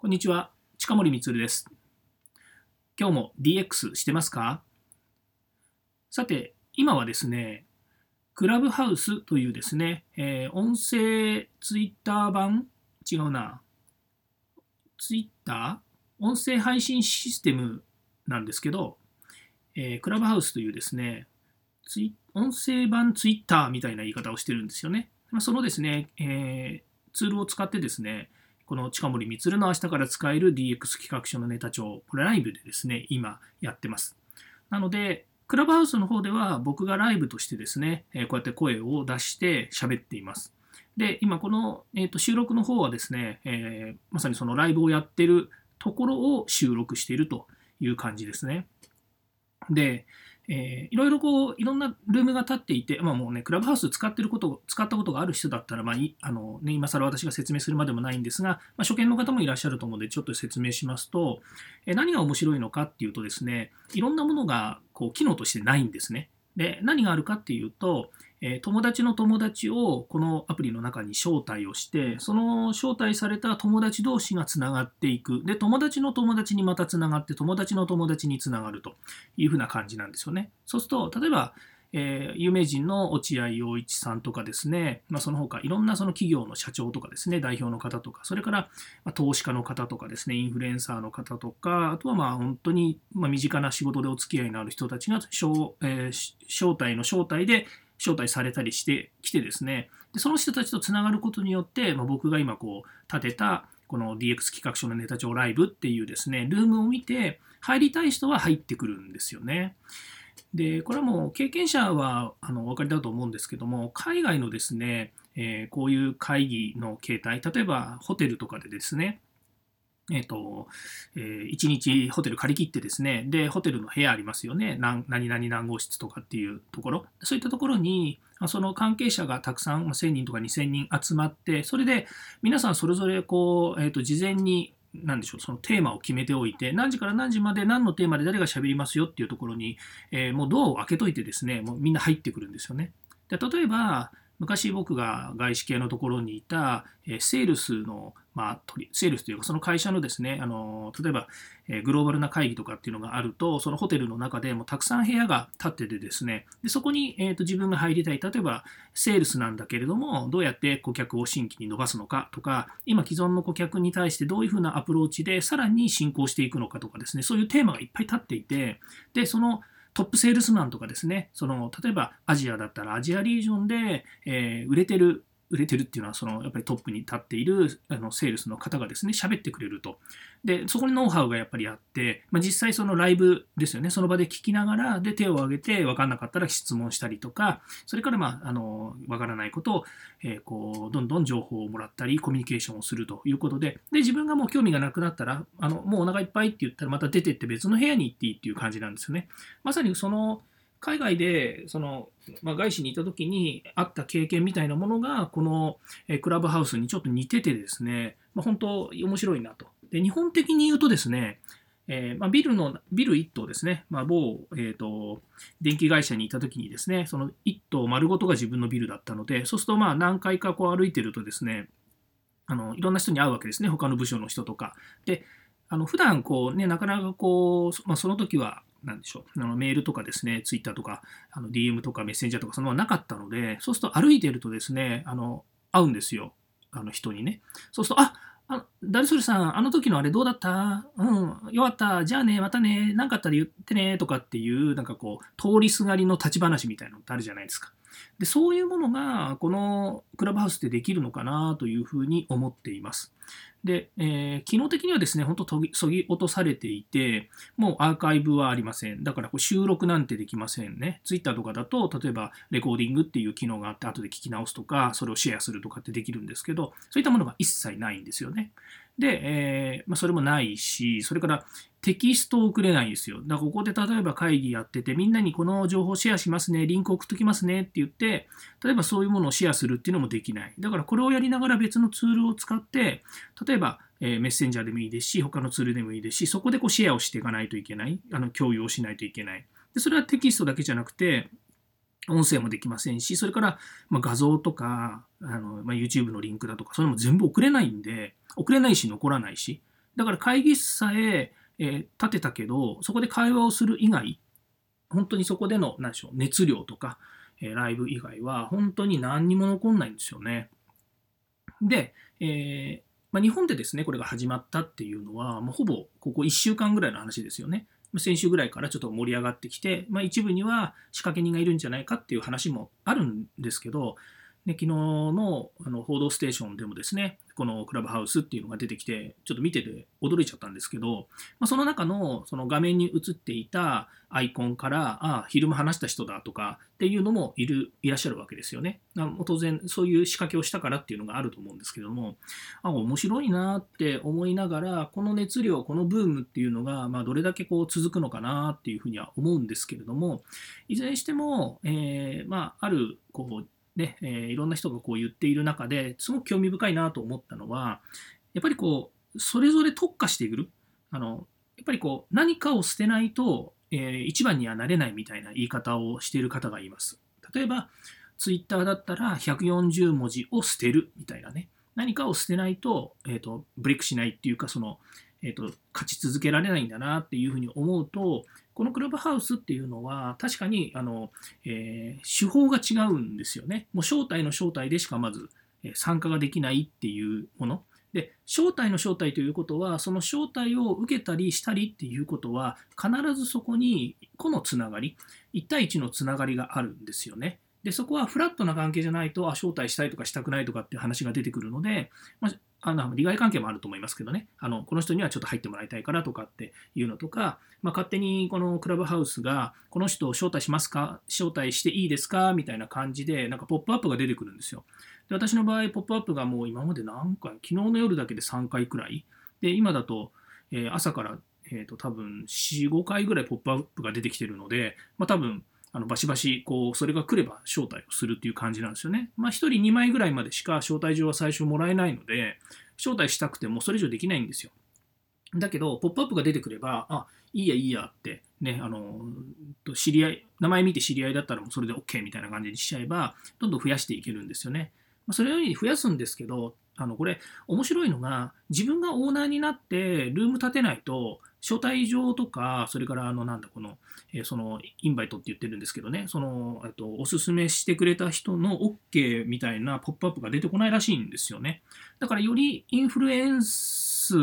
こんにちは、近森光です。今日も DX してますか？さて、今はですね、クラブハウスというですね、えー、音声ツイッター版違うな。ツイッター？音声配信システムなんですけど、えー、クラブハウスというですね、ツイ音声版ツイッターみたいな言い方をしてるんですよね。そのですね、えー、ツールを使ってですね、この近森光の明日から使える DX 企画書のネタ帳、これライブでですね、今やってます。なので、クラブハウスの方では僕がライブとしてですね、こうやって声を出して喋っています。で、今この、えー、と収録の方はですね、えー、まさにそのライブをやってるところを収録しているという感じですね。で、えー、いろいろこう、いろんなルームが立っていて、まあもうね、クラブハウス使ってること、使ったことがある人だったら、まあい、あのね、今更私が説明するまでもないんですが、まあ、初見の方もいらっしゃると思うので、ちょっと説明しますと、えー、何が面白いのかっていうとですね、いろんなものがこう機能としてないんですね。で、何があるかっていうと、え友達の友達をこのアプリの中に招待をして、その招待された友達同士がつながっていく。で、友達の友達にまたつながって、友達の友達につながるというふうな感じなんですよね。そうすると、例えば、えー、有名人の落合陽一さんとかですね、まあ、その他いろんなその企業の社長とかですね、代表の方とか、それから、投資家の方とかですね、インフルエンサーの方とか、あとはまあ本当にま身近な仕事でお付き合いのある人たちが、えー、招待の招待で招待されたりしてきてですね、でその人たちとつながることによって、まあ、僕が今こう立てたこの DX 企画書のネタ帳ライブっていうですね、ルームを見て入りたい人は入ってくるんですよね。で、これはもう経験者はあのお分かりだと思うんですけども、海外のですね、えー、こういう会議の形態、例えばホテルとかでですね、えっ、ー、と、えー、1日ホテル借り切ってですね、で、ホテルの部屋ありますよね。何々何号室とかっていうところ。そういったところに、その関係者がたくさん、1000人とか2000人集まって、それで皆さんそれぞれこう、えっ、ー、と、事前に、何でしょう、そのテーマを決めておいて、何時から何時まで何のテーマで誰が喋りますよっていうところに、えー、もうドアを開けといてですね、もうみんな入ってくるんですよね。で例えば、昔僕が外資系のところにいた、えセールスの、まあ、セールスというかその会社のですね、あの例えば、えグローバルな会議とかっていうのがあると、そのホテルの中でもたくさん部屋が建っててですね、でそこに、えーと、自分が入りたい、例えばセールスなんだけれども、どうやって顧客を新規に伸ばすのかとか、今既存の顧客に対してどういうふうなアプローチでさらに進行していくのかとかですね、そういうテーマがいっぱい立っていて、で、そのトップセールスマンとかですね、その例えばアジアだったらアジアリージョンで、えー、売れてる売れてるっていうのは、そのやっぱりトップに立っているあのセールスの方がですね、喋ってくれると。で、そこにノウハウがやっぱりあって、まあ、実際そのライブですよね、その場で聞きながら、で、手を挙げて分かんなかったら質問したりとか、それからまあ、あの、分からないことを、えー、こう、どんどん情報をもらったり、コミュニケーションをするということで、で、自分がもう興味がなくなったら、あの、もうお腹いっぱいって言ったら、また出てって別の部屋に行っていいっていう感じなんですよね。まさにその、海外でその、まあ、外資にいた時にあった経験みたいなものがこのクラブハウスにちょっと似ててですね、まあ、本当面白いなと。で日本的に言うとですね、えー、まあ、ビルのビル1棟ですね、まあ、某、えーと、電気会社にいた時にですね、その1棟丸ごとが自分のビルだったので、そうするとまあ何回かこう歩いてるとですね、あのいろんな人に会うわけですね、他の部署の人とか。で、あの普段こうね、なかなかこう、まあ、その時はなんでしょう、あのメールとかですね、ツイッターとか、あの DM とかメッセンジャーとか、そのままなかったので、そうすると歩いてるとですね、あの会うんですよ、あの人にね。そうすると、ああ誰それさん、あの時のあれどうだった？うん、よかった、じゃあね、またね、何かあったら言ってね、とかっていう、なんかこう、通りすがりの立ち話みたいなのってあるじゃないですか。でそういうものが、このクラブハウスでできるのかなというふうに思っています。で、えー、機能的にはですね、本当そぎ落とされていて、もうアーカイブはありません。だからこう収録なんてできませんね。ツイッターとかだと、例えばレコーディングっていう機能があって、後で聞き直すとか、それをシェアするとかってできるんですけど、そういったものが一切ないんですよね。で、え、ま、それもないし、それからテキストを送れないんですよ。だからここで例えば会議やってて、みんなにこの情報シェアしますね、リンク送っときますねって言って、例えばそういうものをシェアするっていうのもできない。だからこれをやりながら別のツールを使って、例えば、え、メッセンジャーでもいいですし、他のツールでもいいですし、そこでこうシェアをしていかないといけない。あの共有をしないといけない。でそれはテキストだけじゃなくて、音声もできませんし、それから、ま画像とか、あのま、YouTube のリンクだとか、それも全部送れないんで、送れないし残らないし、だから会議室さええ、立てたけど、そこで会話をする以外、本当にそこでの、何でしょう、熱量とか、え、ライブ以外は、本当に何にも残んないんですよね。で、えー、まあ、日本でですね、これが始まったっていうのは、もうほぼここ1週間ぐらいの話ですよね。先週ぐらいからちょっと盛り上がってきて、まあ、一部には仕掛け人がいるんじゃないかっていう話もあるんですけど、ね、昨日のあの報道ステーションでもですね、このクラブハウスっていうのが出てきて、ちょっと見てて驚いちゃったんですけど、まあ、その中のその画面に映っていたアイコンから、ああ、昼間話した人だとかっていうのもいるいらっしゃるわけですよね。当然、そういう仕掛けをしたからっていうのがあると思うんですけども、あ面白いなって思いながら、この熱量、このブームっていうのが、まあ、どれだけこう続くのかなっていうふうには思うんですけれども、いずれにしても、えー、まあ、あるこうね、えー、いろんな人がこう言っている中ですごく興味深いなと思ったのは、やっぱりこう、それぞれ特化している。あの、やっぱりこう、何かを捨てないと、えー、一番にはなれないみたいな言い方をしている方がいます。例えば、ツイッターだったら140文字を捨てるみたいなね。何かを捨てないと、え、ー、と、ブレイクしないっていうか、その、えっ、ー、と、勝ち続けられないんだなっていうふうに思うと、このクラブハウスっていうのは、確かに、あの、えー、手法が違うんですよね。もう招待の招待でしかまず参加ができないっていうもの。で、招待の招待ということは、その招待を受けたりしたりっていうことは、必ずそこに個のつながり、1対1のつながりがあるんですよね。で、そこはフラットな関係じゃないと、あ、招待したいとかしたくないとかっていう話が出てくるので、まあ、あの利害関係もあると思いますけどねあの、この人にはちょっと入ってもらいたいからとかっていうのとか、まあ、勝手にこのクラブハウスが、この人を招待しますか？招待していいですか？みたいな感じで、なんかポップアップが出てくるんですよ。で私の場合、ポップアップがもう今まで何回、昨日の夜だけで3回くらい。で、今だと、えー、朝から、えー、と多分4、5回ぐらいポップアップが出てきてるので、まあ、多分あのバシバシこうそれが来れば招待をするっていう感じなんですよね。まあ、1人2枚ぐらいまでしか招待状は最初もらえないので、招待したくてもそれ以上できないんですよ。だけど、ポップアップが出てくれば、あ、いいやいいやって、ね、あの、知り合い、名前見て知り合いだったらもうそれで OK みたいな感じにしちゃえば、どんどん増やしていけるんですよね。まあ、それより増やすんですけど、あの、これ、面白いのが、自分がオーナーになって、ルーム立てないと、招待状とか、それから、あの、なんだ、この、えー、その、インバイトって言ってるんですけどね、その、えっと、おすすめしてくれた人の OK みたいなポップアップが出てこないらしいんですよね。だから、よりインフルエンス、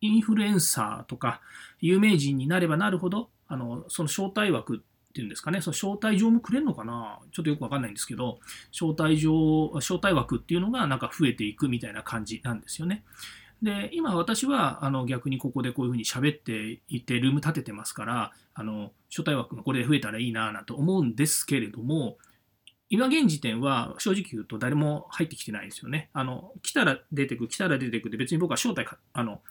インフルエンサーとか、有名人になればなるほど、あの、その招待枠っていうんですかね、その招待状もくれるのかなちょっとよくわかんないんですけど、招待状、招待枠っていうのがなんか増えていくみたいな感じなんですよね。で、今私はあの逆にここでこういうふうに喋っていて、ルーム立ててますから、あの招待枠がこれで増えたらいいなぁなんて思うんですけれども、今現時点は正直言うと誰も入ってきてないですよね。あの来たら出てく、来たら出てくで別に僕は招待か、あの、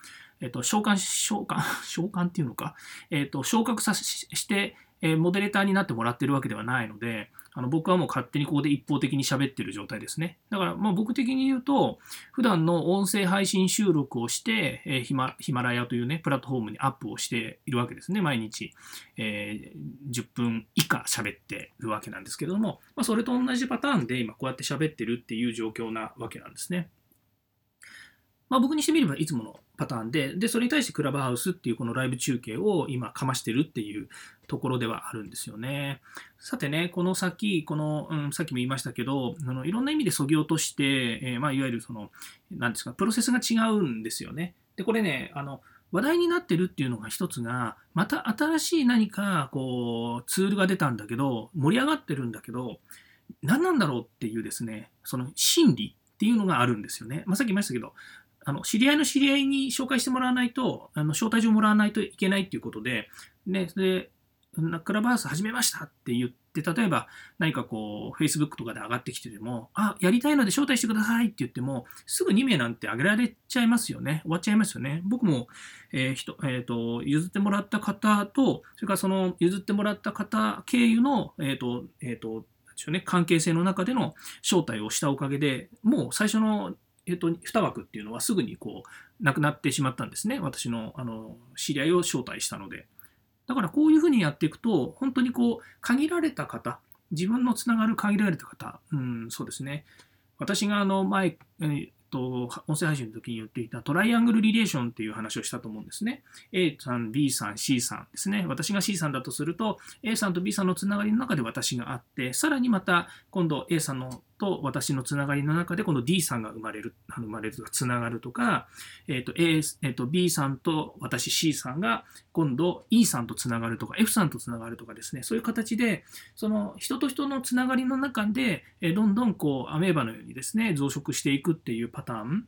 えっと、召喚、召喚、召喚っていうのか、えっと、昇格さして、えモデレーターになってもらってるわけではないので、あの僕はもう勝手にここで一方的に喋ってる状態ですね。だからまあ僕的に言うと、普段の音声配信収録をして、えヒマヒマラヤというね、プラットフォームにアップをしているわけですね、毎日。えー、10分以下喋ってるわけなんですけれども、まあ、それと同じパターンで今こうやって喋ってるっていう状況なわけなんですね。まあ、僕にしてみればいつものパターンで、で、それに対してクラブハウスっていうこのライブ中継を今かましてるっていうところではあるんですよね。さてね、この先、この、うん、さっきも言いましたけど、あのいろんな意味でそぎ落として、えー、まあ、いわゆるその、なんですか、プロセスが違うんですよね。で、これね、あの、話題になってるっていうのが一つが、また新しい何か、こう、ツールが出たんだけど、盛り上がってるんだけど、何なんだろうっていうですね、その心理っていうのがあるんですよね。まあ、さっき言いましたけど、あの知り合いの知り合いに紹介してもらわないと、あの招待状もらわないといけないっていうことで、で、でクラブハウス始めましたって言って、例えば何かこう、Facebook とかで上がってきてても、あ、やりたいので招待してくださいって言っても、すぐ2名なんてあげられちゃいますよね。終わっちゃいますよね。僕も、えー人えーと、譲ってもらった方と、それからその譲ってもらった方経由の、えっ、ー、と、えっ、ー、と、ね、関係性の中での招待をしたおかげでもう最初のえっと、2枠っていうのはすぐにこう、なくなってしまったんですね。私の、あの、知り合いを招待したので。だからこういうふうにやっていくと、本当にこう、限られた方、自分のつながる限られた方、うん、そうですね。私があの前、と、音声配信の時に言っていたトライアングルリレーションっていう話をしたと思うんですね。A さん、B さん、C さんですね。私が C さんだとすると、A さんと B さんのつながりの中で私があって、さらにまた今度 A さんのと私のつながりの中で、この D さんが生まれる、生まれるとか、つながるとか、えっ、ー、と、A、えっ、ー、と、B さんと私 C さんが、今度 E さんとつながるとか、F さんとつながるとかですね、そういう形で、その人と人のつながりの中で、どんどんこう、アメーバのようにですね、増殖していくっていうパターン？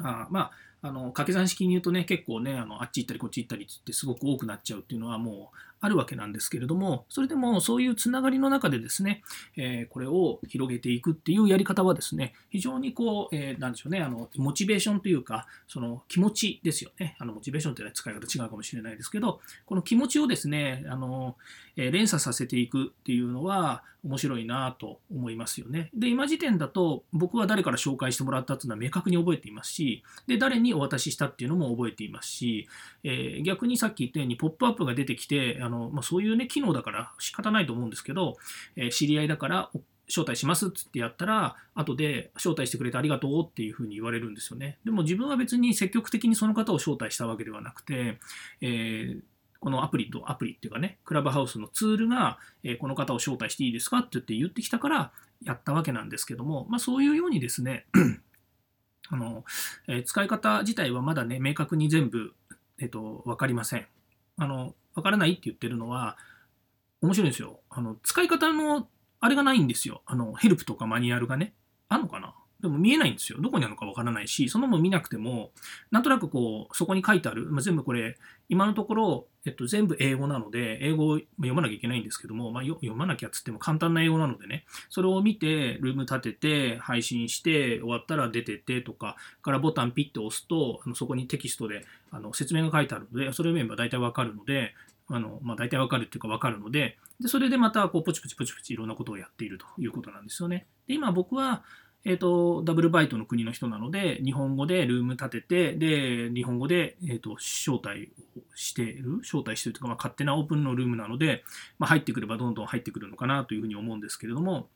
あまあ、あの掛け算式に言うとね、結構ね、あのあっち行ったりこっち行ったりってすごく多くなっちゃうっていうのはもうあるわけなんですけれども、それでもそういうつながりの中でですね、えー、これを広げていくっていうやり方はですね、非常にこう、えー、なんでしょうね、あの、モチベーションというか、その気持ちですよね。あの、モチベーションというのは使い方違うかもしれないですけど、この気持ちをですね、あの、えー、連鎖させていくっていうのは面白いなと思いますよね。で、今時点だと僕は誰から紹介してもらったっていうのは明確に覚えていますし、で、誰にお渡ししたっていうのも覚えていますし、えー、逆にさっき言ったようにポップアップが出てきて、あのまあ、そういうね、機能だから仕方ないと思うんですけど、えー、知り合いだから招待しますっつってやったら、後で招待してくれてありがとうっていうふうに言われるんですよね。でも自分は別に積極的にその方を招待したわけではなくて、えー、このアプリとアプリっていうかね、クラブハウスのツールが、えー、この方を招待していいですかって言って言ってきたからやったわけなんですけども、まあそういうようにですね、あの、えー、使い方自体はまだね、明確に全部、えっ、と、わかりません。あの、わからないって言ってるのは、面白いんですよ。あの、使い方の、あれがないんですよ。あの、ヘルプとかマニュアルがね。あんのかな？でも見えないんですよ。どこにあるのかわからないし、そのも見なくても、なんとなくこう、そこに書いてある、まあ、全部これ、今のところ、えっと、全部英語なので、英語を読まなきゃいけないんですけども、まあ、読まなきゃっつっても簡単な英語なのでね、それを見て、ルーム立てて、配信して、終わったら出てってとか、からボタンピッと押すと、あのそこにテキストであの説明が書いてあるので、それを読めば大体わかるので、あのまあ、大体わかるっていうかわかるので、でそれでまたこうポチポチポチポチいろんなことをやっているということなんですよね。で今僕はえーと、ダブルバイトの国の人なので、日本語でルーム立てて、で、日本語で、えーと、招待をしている、招待してるとか、まあ、勝手なオープンのルームなので、まあ、入ってくればどんどん入ってくるのかなというふうに思うんですけれども、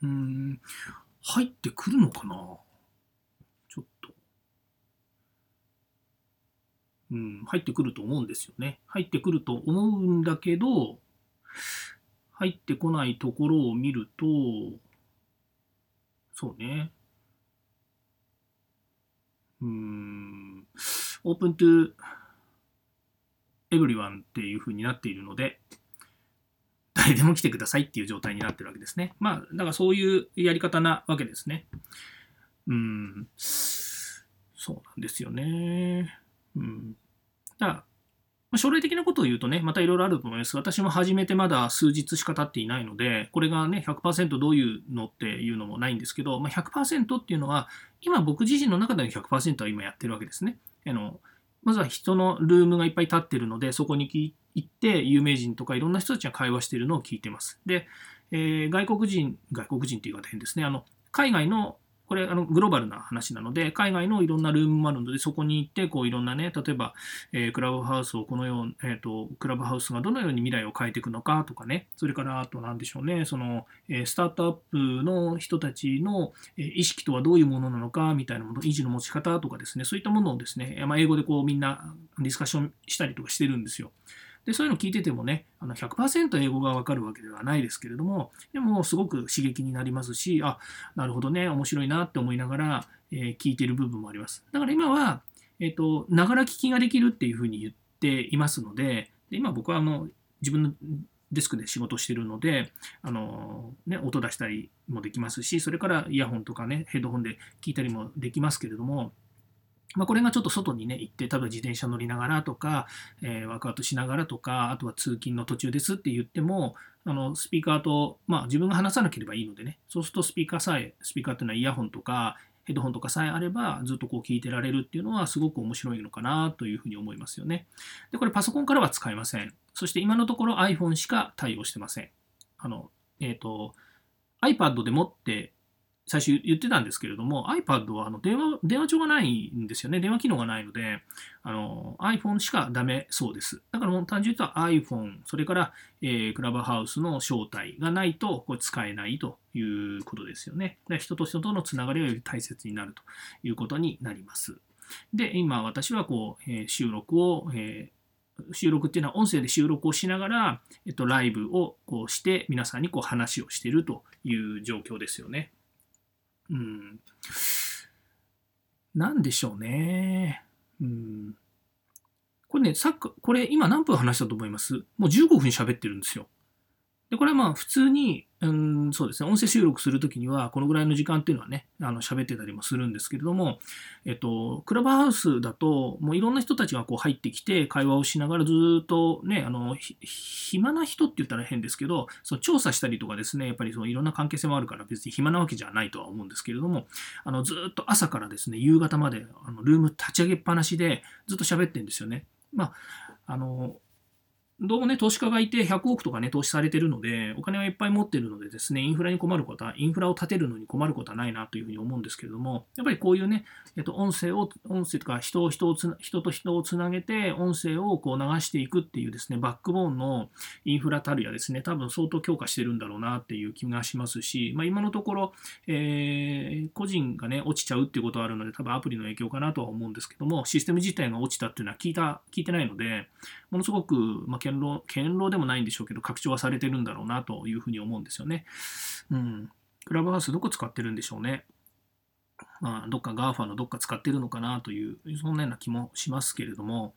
うん、入ってくるのかなちょっと。うん、入ってくると思うんですよね。入ってくると思うんだけど、入ってこないところを見ると、そうね。うーん、オープントゥエブリワンっていう風になっているので、誰でも来てくださいっていう状態になってるわけですね。まあ、だからそういうやり方なわけですね。うん、そうなんですよね。うん。だからま将来的なことを言うとね、またいろいろあると思います。私も始めてまだ数日しか経っていないので、これがね、100%どういうのっていうのもないんですけど、まあ、100%っていうのは、今僕自身の中での100%は今やってるわけですね。あのまずは人のルームがいっぱい立ってるので、そこに行って、有名人とかいろんな人たちが会話しているのを聞いてます。で、えー、外国人、外国人っていう方変ですね。あの海外のこれあのグローバルな話なので、海外のいろんなルームもあるので、そこに行って、こういろんなね、例えば、えー、クラブハウスをこのように、えーと、クラブハウスがどのように未来を変えていくのかとかね、それからあと何でしょうね、その、え、スタートアップの人たちの、え意識とはどういうものなのかみたいなもの、維持の持ち方とかですね、そういったものをですね、まあ、英語でこうみんなディスカッションしたりとかしてるんですよ。でそういうの聞いててもね、あの100%英語がわかるわけではないですけれども、でもすごく刺激になりますし、あ、なるほどね、面白いなって思いながら、えー、聞いてる部分もあります。だから今は、えっ、ー、と、ながら聞きができるっていうふうに言っていますので、で今僕はあの自分のデスクで仕事してるので、あのね、音出したりもできますし、それからイヤホンとかね、ヘッドホンで聞いたりもできますけれども、まあ、これがちょっと外にね、行って、例えば自転車乗りながらとか、えー、ワークアウトしながらとか、あとは通勤の途中ですって言っても、あのスピーカーと、まあ、自分が話さなければいいのでね、そうするとスピーカーさえ、スピーカーっていうのはイヤホンとか、ヘッドホンとかさえあれば、ずっとこう聞いてられるっていうのはすごく面白いのかなというふうに思いますよね。で、これパソコンからは使えません。そして今のところ iPhone しか対応してません。あの、えっ、ー、と、iPad でもって最初言ってたんですけれども、iPad はあの電話電話帳がないんですよね。電話機能がないので、あの iPhone しかダメそうです。だからもう単純に言うと iPhone、それから、えー、クラブハウスの招待がないとこれ使えないということですよね。人と人とのつながりがより大切になるということになります。で、今私はこう、えー、収録を、えー収録っていうのは音声で収録をしながら、えっと、ライブをこうして皆さんにこう話をしているという状況ですよね。うん。なんでしょうね。うん。これね、さっき、これ今何分話したと思います？もう15分喋ってるんですよ。で、これはまあ普通に、うん、そうですね、音声収録するときには、このぐらいの時間っていうのはね、あの喋ってたりもするんですけれども、えっと、クラブハウスだと、もういろんな人たちがこう入ってきて、会話をしながらずっとね、あの、暇な人って言ったら変ですけど、その調査したりとかですね、やっぱりそのいろんな関係性もあるから別に暇なわけじゃないとは思うんですけれども、あの、ずっと朝からですね、夕方まで、あのルーム立ち上げっぱなしでずっと喋ってるんですよね。まあ、あの、どうもね、投資家がいて100億とかね、投資されてるので、お金はいっぱい持ってるのでですね、インフラに困ることは、インフラを立てるのに困ることはないなというふうに思うんですけれども、やっぱりこういうね、えっと、音声を、音声とか人を人をつ人と人をつなげて、音声をこう流していくっていうですね、バックボーンのインフラたるやですね、多分相当強化してるんだろうなっていう気がしますし、まあ、今のところ、えー、個人がね、落ちちゃうっていうことはあるので、多分アプリの影響かなとは思うんですけども、システム自体が落ちたっていうのは聞いた、聞いてないので、ものすごく、まあ、堅牢、堅牢でもないんでしょうけど、拡張はされてるんだろうなというふうに思うんですよね。うん。クラブハウスどこ使ってるんでしょうね。まあ、どっか GAFA のどっか使ってるのかなという、そんなような気もしますけれども、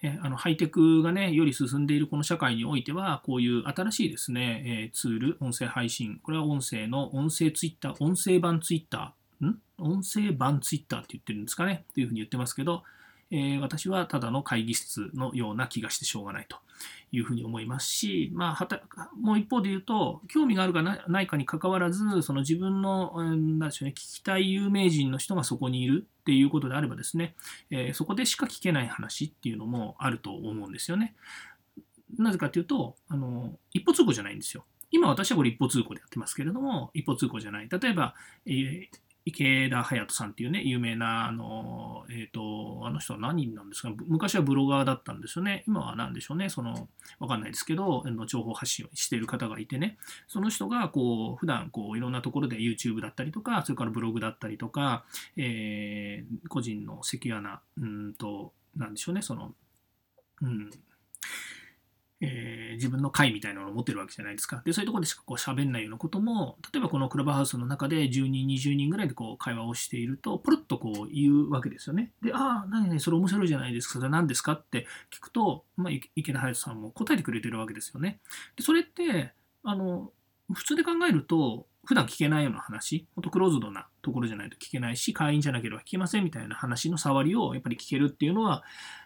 ね、あのハイテクがね、より進んでいるこの社会においては、こういう新しいですね、え、ツール、音声配信、これは音声の音声ツイッター、音声版ツイッター、ん？音声版ツイッターって言ってるんですかねというふうに言ってますけど、え、私はただの会議室のような気がしてしょうがないというふうに思いますし、まあ、はたもう一方で言うと、興味があるかないかにかかわらず、その自分の、なんでしょうね、聞きたい有名人の人がそこにいるっていうことであればですね、え、そこでしか聞けない話っていうのもあると思うんですよね。なぜかというと、あの一歩通行じゃないんですよ。今私はこれ一歩通行でやってますけれども、一歩通行じゃない。例えば、えー、池田隼人さんっていうね、有名な、あの、えっ、ー、と、あの人は何人なんですか？昔はブロガーだったんですよね。今は何でしょうね？その、わかんないですけど、情報発信をしている方がいてね、その人が、こう、普段、こう、いろんなところで YouTube だったりとか、それからブログだったりとか、えー、個人のセキュアな、うんと、なんでしょうね、その、うん、えー、自分の会みたいなのを持ってるわけじゃないですか。で、そういうところでしかこう喋んないようなことも、例えばこのクラブハウスの中で10人、20人ぐらいでこう会話をしていると、ポロッとこう言うわけですよね。で、ああ、何々それ面白いじゃないですか。それ何ですかって聞くと、まあ、池田隼人さんも答えてくれてるわけですよね。で、それって、あの、普通で考えると、普段聞けないような話、ほんとクローズドなところじゃないと聞けないし、会員じゃなければ聞けませんみたいな話の触りをやっぱり聞けるっていうのは、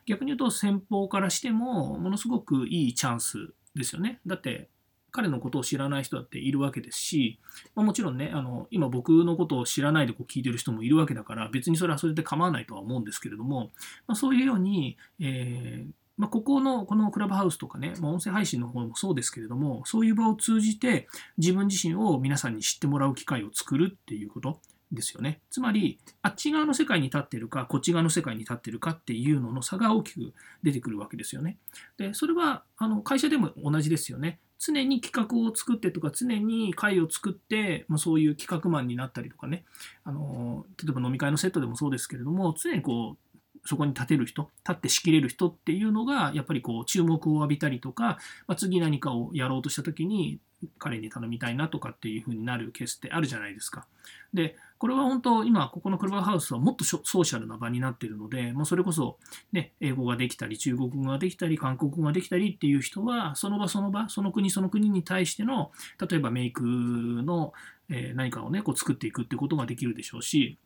逆に言うと先方からしても、ものすごくいいチャンスですよね。だって、彼のことを知らない人だっているわけですし、まあ、もちろんね、あの今僕のことを知らないでこう聞いてる人もいるわけだから、別にそれはそれで構わないとは思うんですけれども、まあ、そういうように、えーまあ、ここの、このクラブハウスとかね、ま、音声配信の方もそうですけれども、そういう場を通じて自分自身を皆さんに知ってもらう機会を作るっていうことですよね。つまり、あっち側の世界に立ってるか、こっち側の世界に立ってるかっていうのの差が大きく出てくるわけですよね。で、それは、あの、会社でも同じですよね。常に企画を作ってとか、常に会を作って、まあ、そういう企画マンになったりとかね、あの、例えば飲み会のセットでもそうですけれども、常にこう、そこに立てる人、立って仕切れる人っていうのが、やっぱりこう注目を浴びたりとか、まあ、次何かをやろうとした時に、彼に頼みたいなとかっていう風になるケースってあるじゃないですか。で、これは本当、今、ここのクラブハウスはもっとソーシャルな場になっているので、まあ、それこそ、ね、英語ができたり、中国語ができたり、韓国語ができたりっていう人は、その場その場、その国その国に対しての、例えばメイクの、え何かをね、こう作っていくってことができるでしょうし、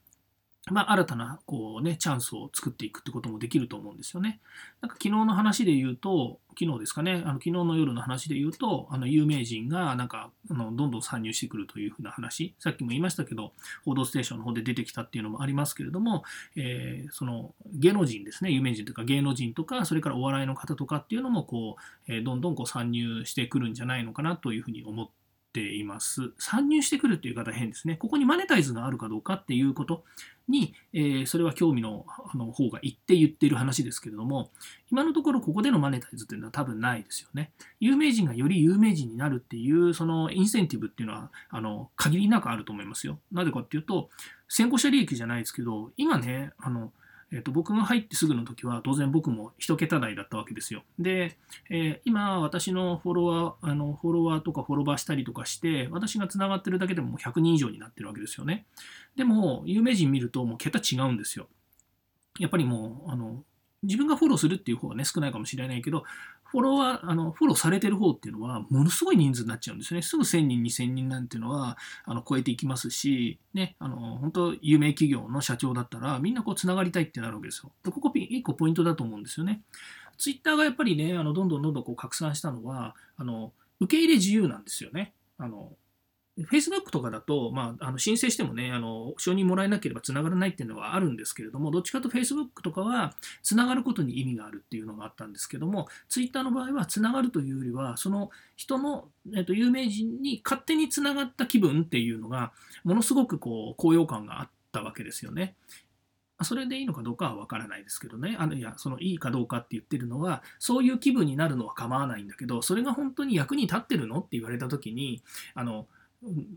まあ、新たなこう、ね、チャンスを作っていくってこともできると思うんですよね。なんか昨日の話で言うと、昨日ですかね、あの昨日の夜の話で言うと、あの有名人がなんかあのどんどん参入してくるというふうな話、さっきも言いましたけど、報道ステーションの方で出てきたっていうのもありますけれども、えー、その芸能人ですね、有名人とか芸能人とか、それからお笑いの方とかっていうのもこう、えー、どんどんこう参入してくるんじゃないのかなというふうに思ってっています。参入してくるっていう方変ですね。ここにマネタイズがあるかどうかっていうことに、えー、それは興味のあの方が言って言ってる話ですけれども、今のところここでのマネタイズっていうのは多分ないですよね。有名人がより有名人になるっていうそのインセンティブっていうのはあの限りなくあると思いますよ。なぜかっていうと、先行者利益じゃないですけど、今ね、あのえーと、僕が入ってすぐの時は当然僕も1桁台だったわけですよ。で、えー、今私のフォロワーあのフォロワーとかフォロバーしたりとかして私がつながってるだけでも100人以上になってるわけですよね。でも有名人見るともう桁違うんですよ。やっぱりもうあの自分がフォローするっていう方はね少ないかもしれないけどフォロワー、あの、フォローされてる方っていうのは、ものすごい人数になっちゃうんですね。すぐ1000人、2000人なんていうのは、あの、超えていきますし、ね、あの、本当有名企業の社長だったら、みんなこう、つながりたいってなるわけですよ。で、ここ、一個ポイントだと思うんですよね。ツイッターがやっぱりね、あの、どんどんどんどんこう、拡散したのは、あの、受け入れ自由なんですよね。あの、Facebook とかだと、まあ、あの申請してもね、あの承認もらえなければつながらないっていうのはあるんですけれども、どっちかと Facebook とかはつながることに意味があるっていうのがあったんですけども、Twitter の場合はつながるというよりは、その人の、えっと、有名人に勝手につながった気分っていうのが、ものすごくこう高揚感があったわけですよね。それでいいのかどうかは分からないですけどね。あのいや、そのいいかどうかって言ってるのは、そういう気分になるのは構わないんだけど、それが本当に役に立ってるのって言われたときに、あの、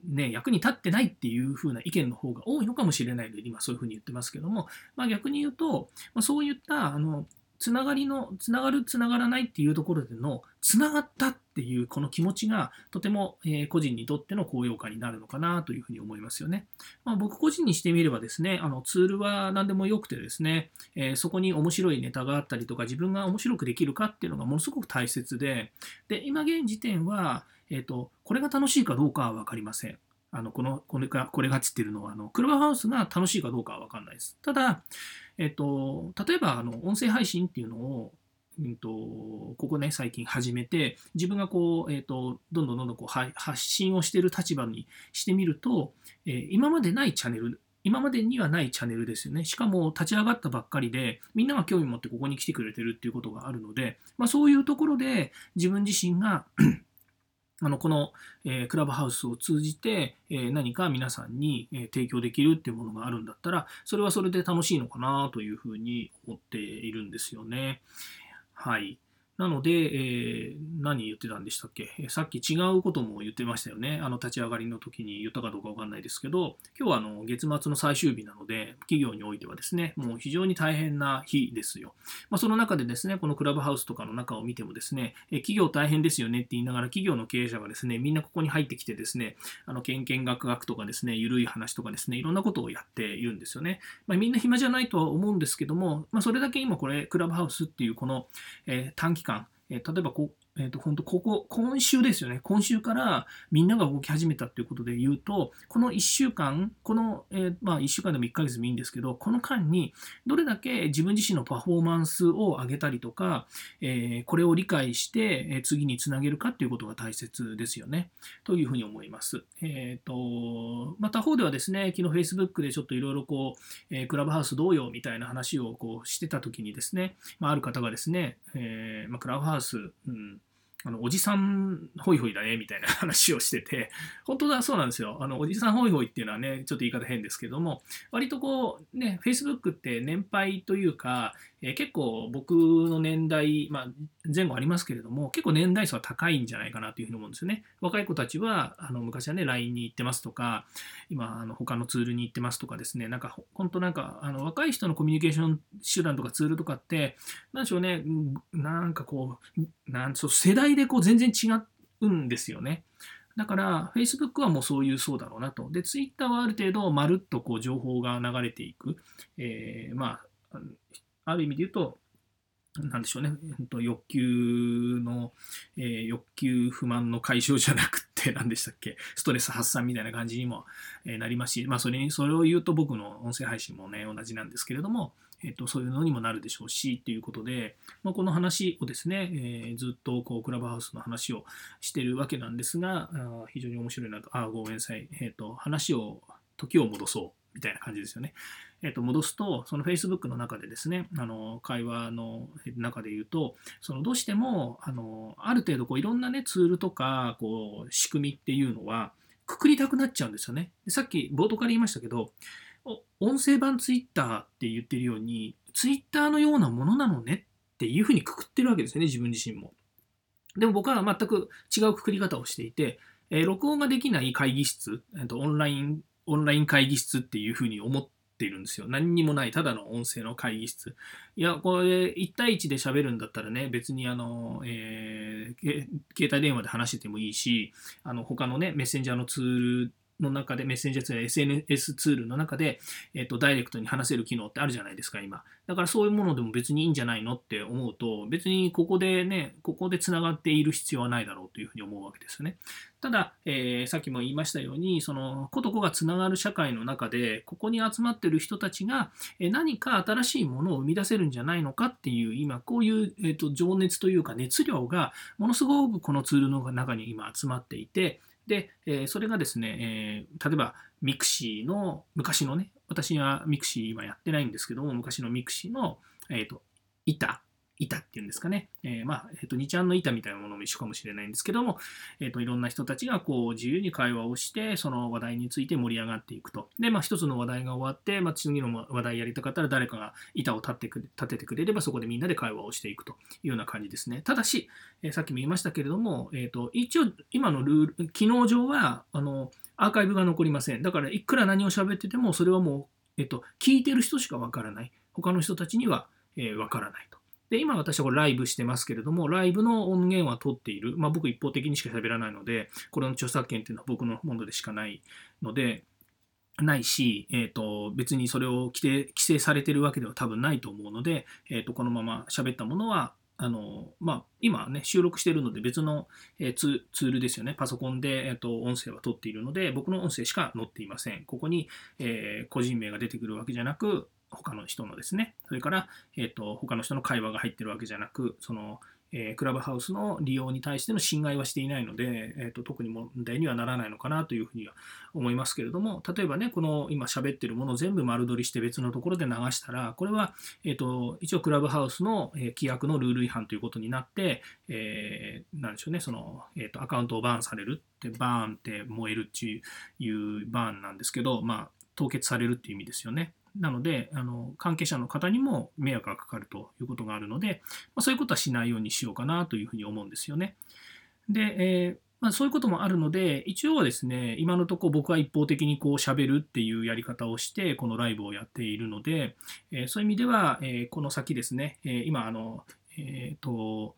ね、役に立ってないっていう風な意見の方が多いのかもしれないので、今そういうふうに言ってますけども、まあ、逆に言うと、ま、そういったあのつながりの、つながる、つながらないっていうところでの、つながったっっていうこの気持ちが、とても、え、個人にとっての高揚感になるのかなというふうに思いますよね。まあ、僕個人にしてみればですね、あのツールは何でもよくてですね、えー、そこに面白いネタがあったりとか、自分が面白くできるかっていうのがものすごく大切で、で、今現時点は、え、ー、と、これが楽しいかどうかは分かりません。あの、この、これが、これがつってるのは、あの、クルバハウスが楽しいかどうかは分かんないです。ただ、えっ、と、例えば、あの、音声配信っていうのを、うんと、ここね、最近始めて、自分がこう、え、ー、と、どんどんどんどんこう発信をしてる立場にしてみると、えー、今までないチャンネル、今までにはないチャンネルですよね。しかも立ち上がったばっかりで、みんなが興味持ってここに来てくれてるっていうことがあるので、まあそういうところで自分自身が あのこの、えー、クラブハウスを通じて、えー、何か皆さんに、えー、提供できるっていうものがあるんだったら、それはそれで楽しいのかなというふうに思っているんですよね。はい。なので、えー、何言ってたんでしたっけ、さっき違うことも言ってましたよね。あの立ち上がりの時に言ったかどうかわかんないですけど、今日はあの月末の最終日なので、企業においてはですね、もう非常に大変な日ですよ。まあ、その中でですね、このクラブハウスとかの中を見てもですね、え企業大変ですよねって言いながら、企業の経営者がですね、みんなここに入ってきてですね、あの、けんけんがくがくとかですね、ゆるい話とかですね、いろんなことをやっているんですよね。まあ、みんな暇じゃないとは思うんですけども、まあ、それだけ今これ、クラブハウスっていうこの、えー、短期間、え例えばこえー、と本当ここ、今週ですよね。今週からみんなが動き始めたということで言うと、この1週間、この、えー、まあ1週間でも1ヶ月でもいいんですけど、この間にどれだけ自分自身のパフォーマンスを上げたりとか、えー、これを理解して、え次につなげるかということが大切ですよね。というふうに思います。えっ、と、まあ、他方ではですね、昨日 Facebook でちょっといろいろこう、えクラブハウスどうよみたいな話をこうしてた時にですね、まあ、ある方がですね、えまあ、クラブハウス、うんあの、おじさんホイホイだね、みたいな話をしてて、本当だ、そうなんですよ。あの、おじさんホイホイっていうのはね、ちょっと言い方変ですけども、割とこう、ね、Facebook って年配というか、え、結構僕の年代、まあ、前後ありますけれども、結構年代差は高いんじゃないかなというふうに思うんですよね。若い子たちは、あの昔はね、LINE に行ってますとか、今、あの他のツールに行ってますとかですね、なんか、本当なんか、あの若い人のコミュニケーション手段とかツールとかって、なんでしょうね、なんかこう、なんそう世代でこう全然違うんですよね。だから、Facebook はもうそういうそうだろうなと。で、Twitter はある程度、まるっとこう情報が流れていく。えー、まあ、ある意味で言うと、なんでしょうね、欲求の、えー、欲求不満の解消じゃなくて、何でしたっけ、ストレス発散みたいな感じにも、えなりますし、まあ、それに、それを言うと僕の音声配信もね、同じなんですけれども、えっと、そういうのにもなるでしょうし、ということで、まあ、この話をですね、えー、ずっとこうクラブハウスの話をしてるわけなんですが、あ非常に面白いなと、あ、ごめんなさい、えっと、話を、時を戻そう。みたいな感じですよね。えっと、戻すと、その Facebook の中でですね、あの会話の中で言うと、そのどうしてもあのある程度こういろんな、ね、ツールとかこう仕組みっていうのは、くくりたくなっちゃうんですよね。さっき冒頭から言いましたけど、音声版 Twitter って言ってるように、Twitter のようなものなのねっていうふうにくくってるわけですよね、自分自身も。でも僕は全く違うくくり方をしていて、えー、録音ができない会議室、えーと、オンライン、オンライン会議室っていうふうに思ってるんですよ。何にもない、ただの音声の会議室。いや、これ、1対1で喋るんだったらね、別にあの、えー、携帯電話で話しててもいいし、あの他のね、メッセンジャーのツールの中で、メッセンジャーツール、SNS ツールの中で、えっと、ダイレクトに話せる機能ってあるじゃないですか、今。だからそういうものでも別にいいんじゃないのって思うと、別にここでね、ここでつながっている必要はないだろうというふうに思うわけですよね。ただ、えー、さっきも言いましたように、その、個と個がつながる社会の中で、ここに集まっている人たちが、何か新しいものを生み出せるんじゃないのかっていう、今、こういう、えーと情熱というか熱量が、ものすごくこのツールの中に今集まっていて、で、えそれがですね、え例えばミクシーの昔のね、私はミクシー今やってないんですけども、昔のミクシーの、え、ー、と、板板っていうんですかね。えー、まあ、えっ、ー、と、2ちゃんの板みたいなものも一緒かもしれないんですけども、えっ、ー、と、いろんな人たちがこう、自由に会話をして、その話題について盛り上がっていくと。で、まあ、一つの話題が終わって、まあ、次の話題やりたかったら誰かが板を立ってく立ててくれれば、そこでみんなで会話をしていくというような感じですね。ただし、えー、さっきも言いましたけれども、えっ、と、一応、今のルール、機能上は、あの、アーカイブが残りません。だから、いくら何を喋ってても、それはもう、えっ、と、聞いてる人しかわからない。他の人たちには、えー、わからないと。で、今私はこれライブしてますけれども、ライブの音源は取っている。まあ僕一方的にしか喋らないので、これの著作権っていうのは僕のものでしかないので、ないし、えーと、別にそれを規定規制されてるわけでは多分ないと思うので、えーと、このまま喋ったものはあのまあ、今ね、収録しているので別の、えー、ツールですよね。パソコンで、えーと、音声は取っているので、僕の音声しか載っていません。ここに、えー、個人名が出てくるわけじゃなく、他の人のですね、それから、えーと、他の人の会話が入ってるわけじゃなく、その、えー、クラブハウスの利用に対しての侵害はしていないので、えーと、特に問題にはならないのかなというふうには思いますけれども、例えばね、この今喋ってるものを全部丸取りして別のところで流したら、これは、えーと、一応クラブハウスの、え規約のルール違反ということになって、えー、なんでしょうね、その、えーと、アカウントをバーンされるって、バーンって燃えるっていうバーンなんですけど、まあ、凍結されるっていう意味ですよね。なので、あの関係者の方にも迷惑がかかるということがあるので、まあ、そういうことはしないようにしようかなというふうに思うんですよね。で、えーまあ、そういうこともあるので、一応はですね、今のところ僕は一方的にこう喋るっていうやり方をして、このライブをやっているので、えー、そういう意味では、えー、この先ですね、え、今、あの、えっ、と、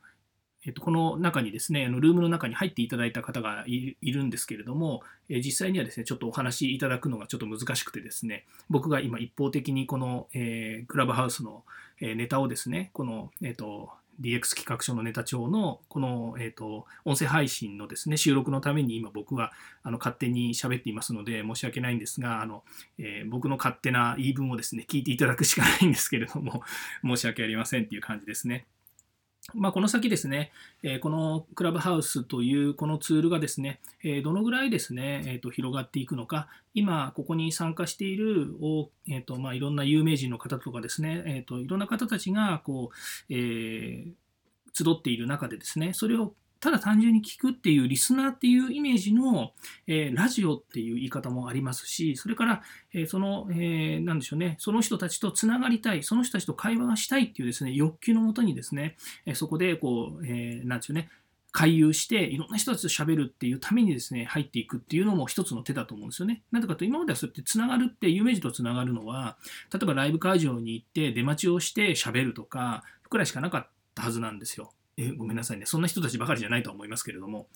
えっと、この中にですね、あのルームの中に入っていただいた方がいるんですけれども、え実際にはですね、ちょっとお話いただくのがちょっと難しくてですね、僕が今一方的にこの、えー、クラブハウスの、えネタをですね、この、えっ、と、DX 企画書のネタ帳のこの、えーと、音声配信のですね収録のために今僕はあの勝手に喋っていますので申し訳ないんですがあの、えー、僕の勝手な言い分をですね聞いていただくしかないんですけれども申し訳ありませんっていう感じですね。まあ、この先ですね、えこのクラブハウスというこのツールがですね、えどのぐらいですね、えー、と広がっていくのか、今ここに参加している、えーとまあ、いろんな有名人の方とかですね、えー、といろんな方たちがこう、えー、集っている中でですね、それをただ単純に聞くっていうリスナーっていうイメージの、えー、ラジオっていう言い方もありますし、それから、えー、その、えー、なんでしょうね、その人たちとつながりたい、その人たちと会話がしたいっていうですね、欲求のもとにですね、えそこで、こう、えなんでしょうね、回遊していろんな人たちと喋るっていうためにですね、入っていくっていうのも一つの手だと思うんですよね。なぜかと今まではそうやってつながるって有名人とつながるのは、例えばライブ会場に行って出待ちをして喋るとか、くらいしかなかったはずなんですよ。えごめんなさいね、そんな人たちばかりじゃないと思いますけれども、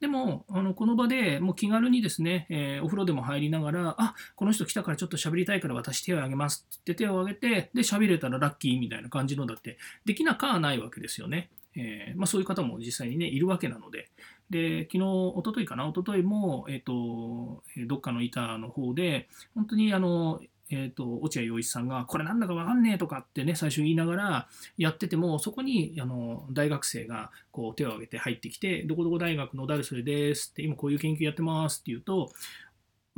でも、あのこの場でもう気軽にですね、えー、お風呂でも入りながら、あこの人来たからちょっと喋りたいから私手を挙げますって手を挙げて、で、喋れたらラッキーみたいな感じのだって、できなかはないわけですよね。えー、まあ、そういう方も実際にね、いるわけなので、で、昨日、おとといかな、おとといも、えっ、ー、と、どっかの板の方で、本当にあの、えーと、落合陽一さんが、これなんだかわかんねえとかってね、最初言いながらやってても、そこにあの大学生がこう手を挙げて入ってきて、どこどこ大学の誰それですって、今こういう研究やってますって言うと、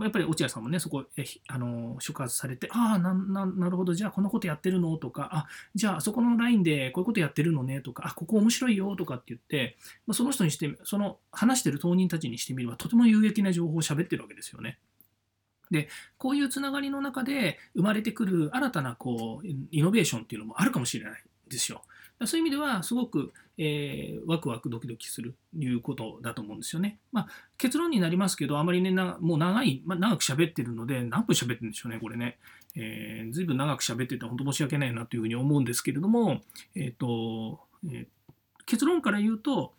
やっぱり落合さんもね、そこ、あの触発されて、ああなな、なるほど、じゃあこのことやってるの？とか、あじゃああそこのラインでこういうことやってるのね？とか、あここ面白いよ？とかって言って、まあ、その人にして、その話してる当人たちにしてみれば、とても有益な情報を喋ってるわけですよね。で、こういうつながりの中で生まれてくる新たなこうイノベーションっていうのもあるかもしれないですよ。そういう意味では、すごく、えー、ワクワクドキドキするということだと思うんですよね。まあ、結論になりますけど、あまりね、もう長い、まあ、長く喋ってるので、何分喋ってるんでしょうね、これね。えー、ずいぶん長く喋ってて、本当申し訳ないなというふうに思うんですけれども、え、ー、と、えー、結論から言うと、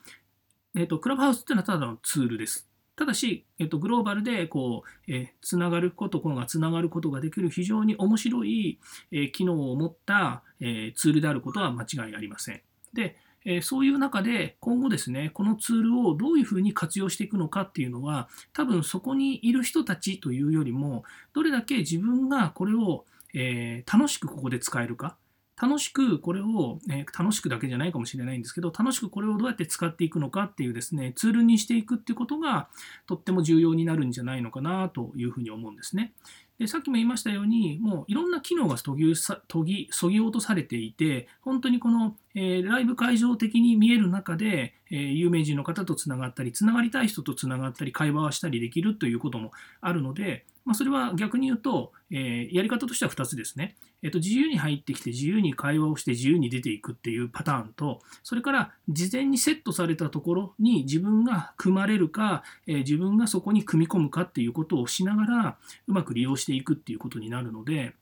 えっ、ー、と、クラブハウスっていうのはただのツールです。ただし、えっと、グローバルでこう、え、つながること、このがつながることができる非常に面白い、え、機能を持った、え、ツールであることは間違いありません。で、えそういう中で今後ですね、このツールをどういうふうに活用していくのかっていうのは、多分そこにいる人たちというよりも、どれだけ自分がこれを、え楽しくここで使えるか、楽しくこれを、え楽しくだけじゃないかもしれないんですけど、楽しくこれをどうやって使っていくのかっていうですね、ツールにしていくっていうことがとっても重要になるんじゃないのかなというふうに思うんですね。でさっきも言いましたように、もういろんな機能が研ぎ研ぎそぎ落とされていて、本当にこの、えー、ライブ会場的に見える中で、えー、有名人の方とつながったり、つながりたい人とつながったり、会話をしたりできるということもあるので、まあ、それは逆に言うと、えー、やり方としては2つですね。えーと、自由に入ってきて、自由に会話をして、自由に出ていくっていうパターンと、それから事前にセットされたところに自分が組まれるか、え、自分がそこに組み込むかっていうことをしながら、うまく利用していくっていうことになるので、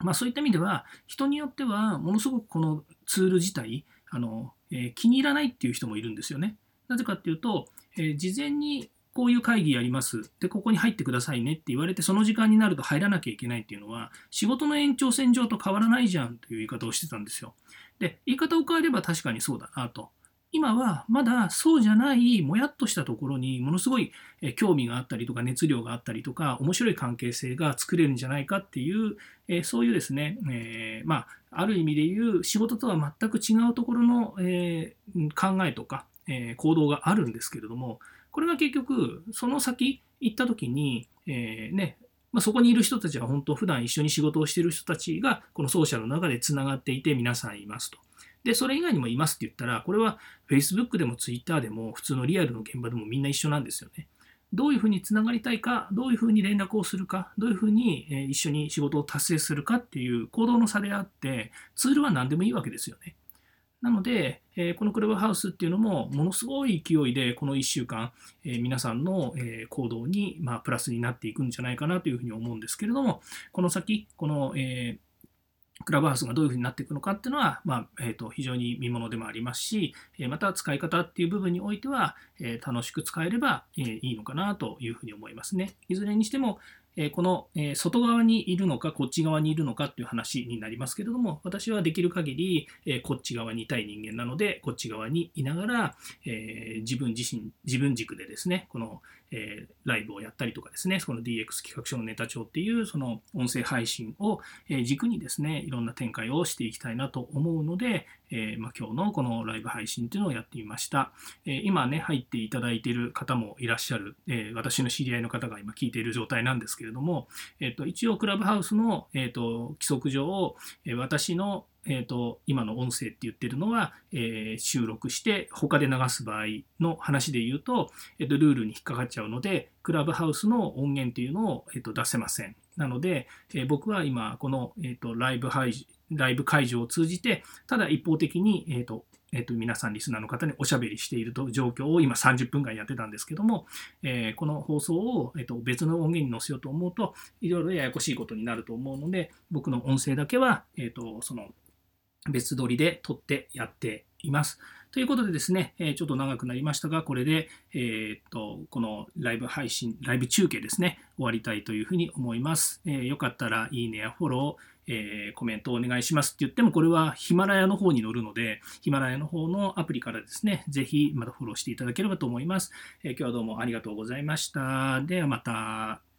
まあ、そういった意味では、人によっては、ものすごくこのツール自体、あのえ、気に入らないっていう人もいるんですよね。なぜかっていうと、え、事前にこういう会議やります。で、ここに入ってくださいねって言われて、その時間になると入らなきゃいけないっていうのは、仕事の延長線上と変わらないじゃんという言い方をしてたんですよ。で、言い方を変えれば確かにそうだなと。今はまだそうじゃないもやっとしたところにものすごい興味があったりとか熱量があったりとか面白い関係性が作れるんじゃないかっていうそういうですね、えー、まあ、ある意味で言う仕事とは全く違うところの、えー、考えとか、えー、行動があるんですけれどもこれが結局、その先行った時に、えー、ね、まあ、そこにいる人たちは本当普段一緒に仕事をしている人たちがこのソーシャルの中でつながっていて皆さんいますと。で、それ以外にもいますって言ったら、これは Facebook でも Twitter でも普通のリアルの現場でもみんな一緒なんですよね。どういうふうにつながりたいか、どういうふうに連絡をするか、どういうふうに一緒に仕事を達成するかっていう行動の差であって、ツールは何でもいいわけですよね。なので、えこのクラブハウスっていうのも、ものすごい勢いで、この1週間、え皆さんの、え行動に、まあ、プラスになっていくんじゃないかなというふうに思うんですけれども、この先、この、えクラブハウスがどういうふうになっていくのかっていうのは、まあえーと、非常に見ものでもありますし、えまた使い方っていう部分においては、え楽しく使えれば、えいいのかなというふうに思いますね。いずれにしても、えこの、え外側にいるのか、こっち側にいるのかっていう話になりますけれども、私はできる限り、えこっち側にいたい人間なので、こっち側にいながら、え自分自身、自分軸でですね、この、えライブをやったりとかですね、この DX 企画書のネタ帳っていうその音声配信を軸にですね、いろんな展開をしていきたいなと思うので、えま、今日のこのライブ配信っていうのをやってみました。え今ね、入っていただいている方もいらっしゃる、え私の知り合いの方が今聞いている状態なんですけれども、えっと、一応クラブハウスの、えっと、規則上、私のえーと、今の音声って言ってるのは、えー、収録して他で流す場合の話で言うと,、えーと、ルールに引っかかっちゃうのでクラブハウスの音源っていうのを、えーと、出せません。なので、えー、僕は今この、えー、とライブ配ライブ会場を通じてただ一方的に、えーとえーと、皆さんリスナーの方におしゃべりしていると状況を今30分間やってたんですけども、えー、この放送を、えーと、別の音源に載せようと思うといろいろややこしいことになると思うので僕の音声だけは、えー、とその別撮りで撮ってやっています。ということでですね、えちょっと長くなりましたが、これで、えっと、このライブ配信、ライブ中継ですね、終わりたいというふうに思います。えよかったら、いいねやフォロー、えー、コメントお願いしますって言っても、これはヒマラヤの方に載るので、ヒマラヤの方のアプリからですね、ぜひまたフォローしていただければと思います。え、今日はどうもありがとうございました。ではまた。